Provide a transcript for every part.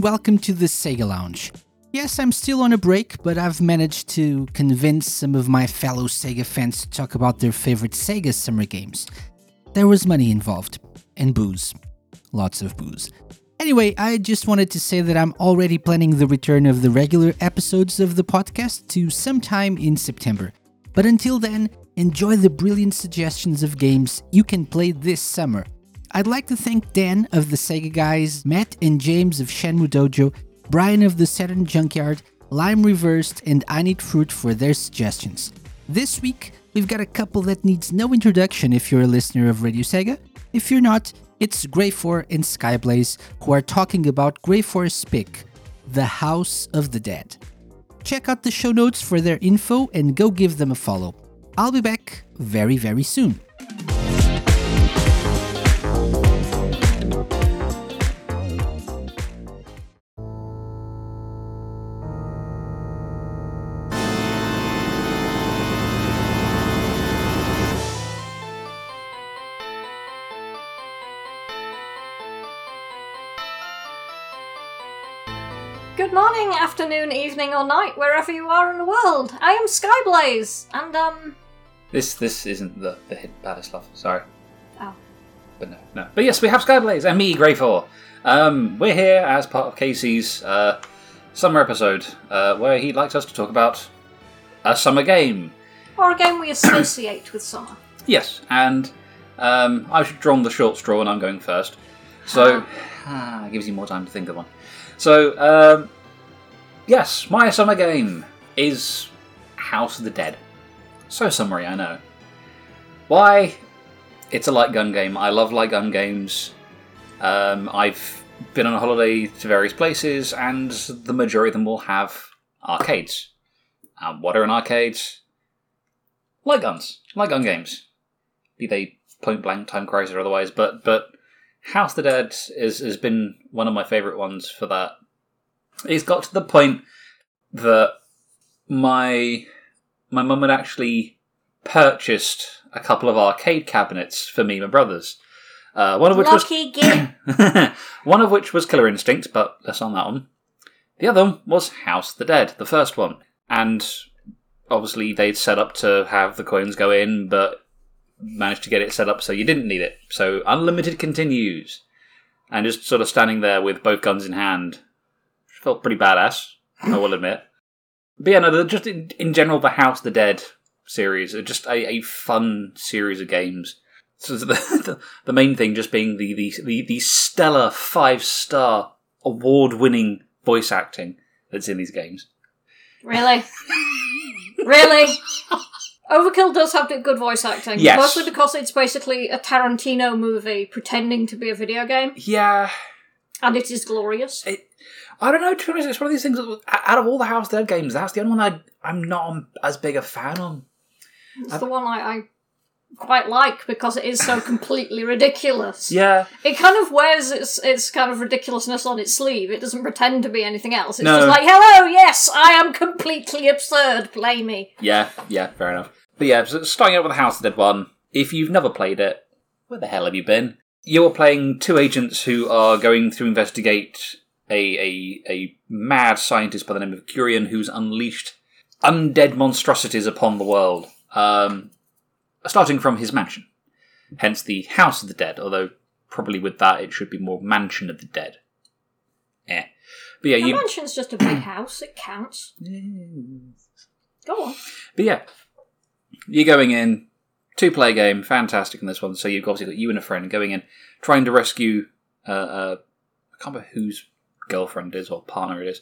welcome to the Sega Lounge. Yes, I'm still on a break, but I've managed to convince some of my fellow Sega fans to talk about their favorite Sega summer games. There was money involved, and booze. Lots of booze. Anyway, I just wanted to say that I'm already planning the return of the regular episodes of the podcast to sometime in September. But until then, enjoy the brilliant suggestions of games you can play this summer. I'd like to thank Dan of the Sega Guys, Matt and James of Shenmue Dojo, Brian of the Saturn Junkyard, Lime Reversed, and I Need Fruit for their suggestions. This week, we've got a couple that needs no introduction if you're a listener of Radio Sega. If you're not, it's Greyfore and Skyblaze who are talking about Greyfore's pick, The House of the Dead. Check out the show notes for their info and go give them a follow. I'll be back very, very soon. Good morning, afternoon, evening, or night, wherever you are in the world. I am Skyblaze, and um, This this isn't the the Hidden Palace. Sorry, oh, but no, no. But yes, we have Skyblaze and me, Greyfore. Um, we're here as part of KC's uh, summer episode, uh, where he likes us to talk about a summer game. or a game we associate with summer. Yes, and um, I've drawn the short straw, and I'm going first. So, ah, gives you more time to think of one. So, um, yes, my summer game is House of the Dead. So summary, I know. Why? It's a light gun game. I love light gun games. Um, I've been on a holiday to various places, and the majority of them will have arcades. Um, what are in arcades? Light guns, light gun games be they point blank time crisis or otherwise but but house of the dead is, has been one of my favorite ones for that. It's got to the point that my my mum had actually purchased a couple of arcade cabinets for me and my brothers. Uh, one of which Lucky was one of which was killer instinct but less on that one. The other one was house of the dead the first one. And obviously they'd set up to have the coins go in but managed to get it set up so you didn't need it. So unlimited continues, and just sort of standing there with both guns in hand felt pretty badass. I will admit. But yeah, no, just in, in general, the House of the Dead series are just a, a fun series of games. So the, the the main thing just being the the the, the stellar five star award winning voice acting that's in these games. really? really? Overkill does have good voice acting. Yes. Mostly because it's basically a Tarantino movie pretending to be a video game, Yeah, and it is glorious. It, I don't know. To be honest, it's one of these things. that- Out of all the House Dead games, that's the only one I I'm not as big a fan on. It's the one I, I quite like because it is so completely ridiculous. Yeah, It kind of wears its its kind of ridiculousness on its sleeve. It doesn't pretend to be anything else. It's No. just like, hello, yes, I am completely absurd. Play me. yeah, yeah. Fair enough. But yeah, so starting out with the House of the Dead one. If you've never played it, where the hell have you been? You're playing two agents who are going to investigate a a, a mad scientist by the name of Curien who's unleashed undead monstrosities upon the world. Um, starting from his mansion, hence the House of the Dead. Although probably with that it should be more Mansion of the Dead. Eh. But yeah, A you. mansion's just a big house. It counts. Go on. But yeah, you're going in two player game, fantastic in this one. So you've obviously got you and a friend going in, trying to rescue. Uh, uh, I can't remember whose girlfriend it is or partner it is.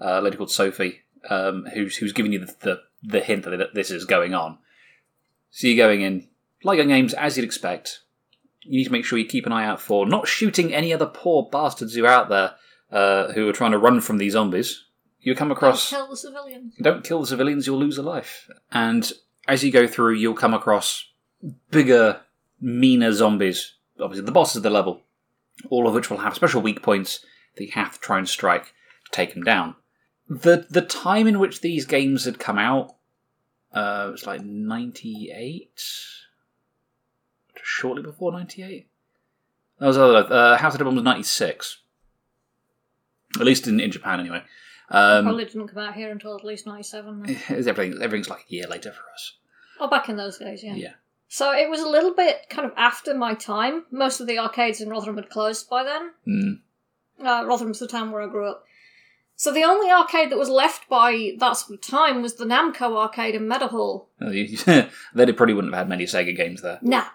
Uh, a lady called Sophie, um, who's who's giving you the, the the hint that this is going on. So you're going in like gun games as you'd expect. You need to make sure you keep an eye out for not shooting any other poor bastards who are out there uh, who are trying to run from these zombies. You come Don't across kill the civilians. don't kill the civilians, you'll lose a life. And as you go through, you'll come across bigger, meaner zombies. Obviously, the bosses of the level, all of which will have special weak points that you have to try and strike to take them down. The the time in which these games had come out uh, it was like ninety eight, shortly before ninety eight. That was uh, uh, House of the one was ninety six. at least in, in Japan anyway. Um, Probably didn't come out here until at least 97. then. everything, everything's like a year later for us. Oh, back in those days, yeah. Yeah. So it was a little bit kind of after my time. Most of the arcades in Rotherham had closed by then. Mm. Uh, Rotherham's the town where I grew up. So the only arcade that was left by that sort of time was the Namco arcade in Meadowhall. Uh, you- they probably wouldn't have had many Sega games there. Nah,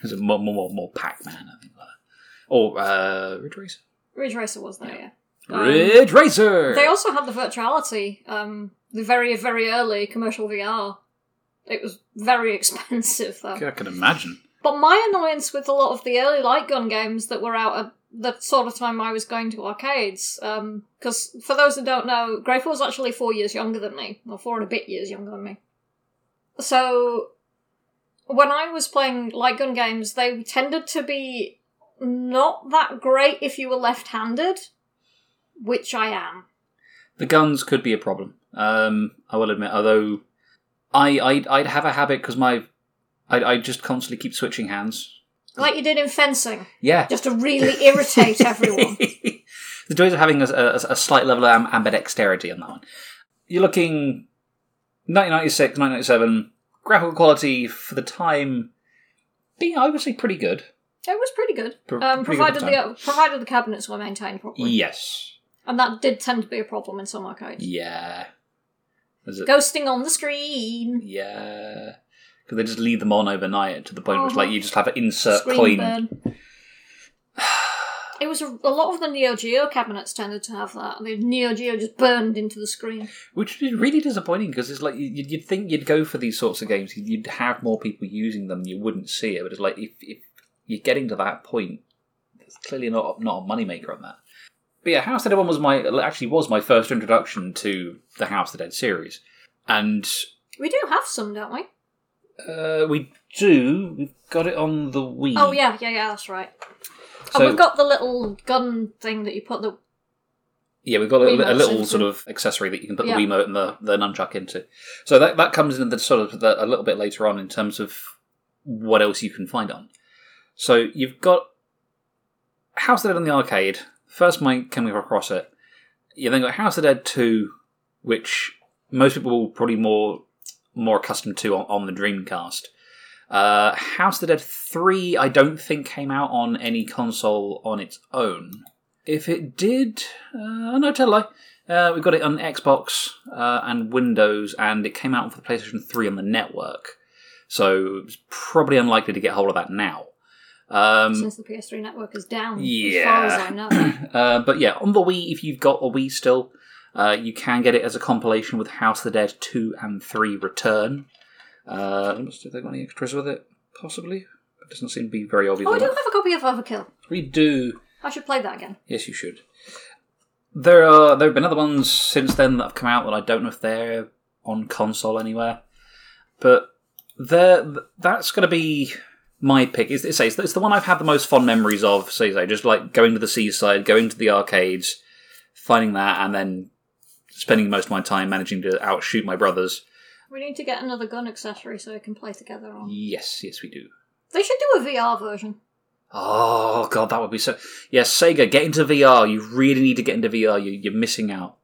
There's a more, more, more, more Pac-Man, I think. like that. Or uh, Ridge Racer. Ridge Racer was there, yeah. Um, Ridge Racer. They also had the virtuality, um, the very, very early commercial VR. It was very expensive, though. I can imagine. But my annoyance with a lot of the early light gun games that were out at the sort of time I was going to arcades, because for those who don't know, Greyfore was actually four years younger than me, or four and a bit years younger than me. So when I was playing light gun games, they tended to be not that great if you were left-handed, which I am. The guns could be a problem. Um, I will admit, although I I'd, I'd have a habit because my I I just constantly keep switching hands. Like you did in fencing, Yeah. just to really irritate everyone. the joys of having a, a, a slight level of am- ambidexterity on that one. You're looking 1996, 1997, graphical quality for the time being, I would say, pretty good. It was pretty good, Pr- um, pretty provided at the the provided the cabinets were maintained properly. Yes. And that did tend to be a problem in some arcades. Yeah. Ghosting on the screen. Yeah. Because they just leave them on overnight to the point where it's Uh-huh. like you just have an insert coin. burn. It was a, a lot of the Neo Geo cabinets tended to have that. The Neo Geo just burned into the screen. Which is really disappointing because it's like you- you'd, you'd think you'd go for these sorts of games, you'd- you'd have more people using them, you wouldn't see it. But it's like if, if you're getting to that point, it's clearly not not a moneymaker on that. But yeah, House of the Dead one was my actually was my first introduction to the House of the Dead series, and We do have some, don't we? Uh, we do we've got it on the Wii. Oh yeah, yeah, yeah. That's right. So- and we've got the little gun thing that you put the. Yeah, we've got a, a little sort of accessory that you can put Yeah. the Wiimote and the, the nunchuck into. So that that comes in the sort of the, a little bit later on in terms of what else you can find on. So you've got House of Dead on the arcade. First might coming across it. You then got House of the Dead Two, which most people will probably more more accustomed to on, on the Dreamcast. Uh, House of the Dead 3, I don't think came out on any console on its own. If it did, uh, no, tell a lie. Uh, we got it on Xbox uh, and Windows, and it came out for the PlayStation 3 on the network. So it's probably unlikely to get hold of that now. Um, since the PS3 network is down, as yeah. far as I know. uh, but yeah, on the Wii, if you've got a Wii still, uh, you can get it as a compilation with House of the Dead 2 and 3 Return. Uh, let me see if they've got any extras with it, possibly. It doesn't seem to be very obvious. oh, I do have a copy of Overkill. We do. I should play that again. Yes, you should. There are there have been other ones since then that have come out that I don't know if they're on console anywhere, but they're, that's going to be my pick. It's, it's, it's the one I've had the most fond memories of. Say, just like going to the seaside, going to the arcades, finding that, and then spending most of my time managing to outshoot my brothers. We need to get another gun accessory so we can play together on. Yes, yes, we do. They should do a VR version. Oh god, that would be so. Yes, Sega, get into VR. You really need to get into VR. You, you're missing out.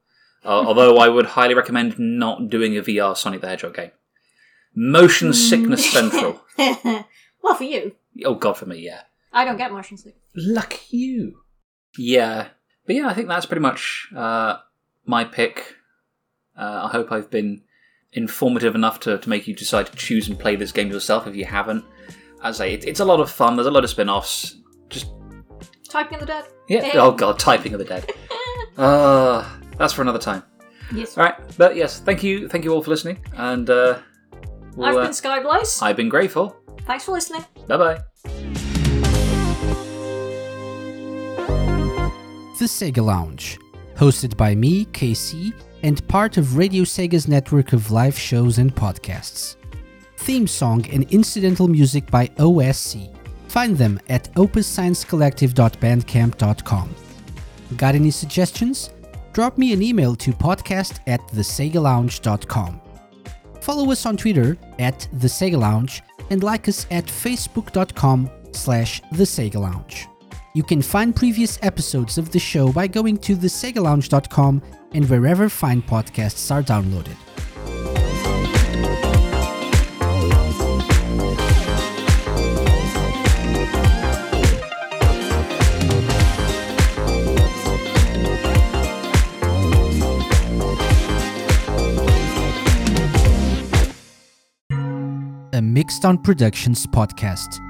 Uh, although I would highly recommend not doing a VR Sonic the Hedgehog game. Motion sickness central. well, for you. Oh god, for me, yeah. I don't get motion sick. Lucky you. Yeah, but yeah, I think that's pretty much uh, my pick. Uh, I hope I've been informative enough to, to make you decide to choose and play this game yourself if you haven't. As I say, it, it's a lot of fun. There's a lot of spin-offs. Just Typing of the Dead. yeah. Hey. Oh god, typing of the dead. Uh, that's for another time. Yes. All right, but yes, thank you, thank you all for listening, and uh, we'll, I've uh, been Skyblaze. I've been Greyfore. Thanks for listening. Bye bye. The Sega Lounge, hosted by me, KC, and part of Radio Sega's network of live shows and podcasts. Theme song and incidental music by OSC. Find them at opussciencecollective.bandcamp.com. Got any suggestions? Drop me an email to podcast at thesegalounge.com. Follow us on Twitter at The Sega Lounge and like us at facebook.com slash The Sega Lounge. You can find previous episodes of the show by going to thesegalounge.com and wherever fine podcasts are downloaded. a Mixed On Productions podcast.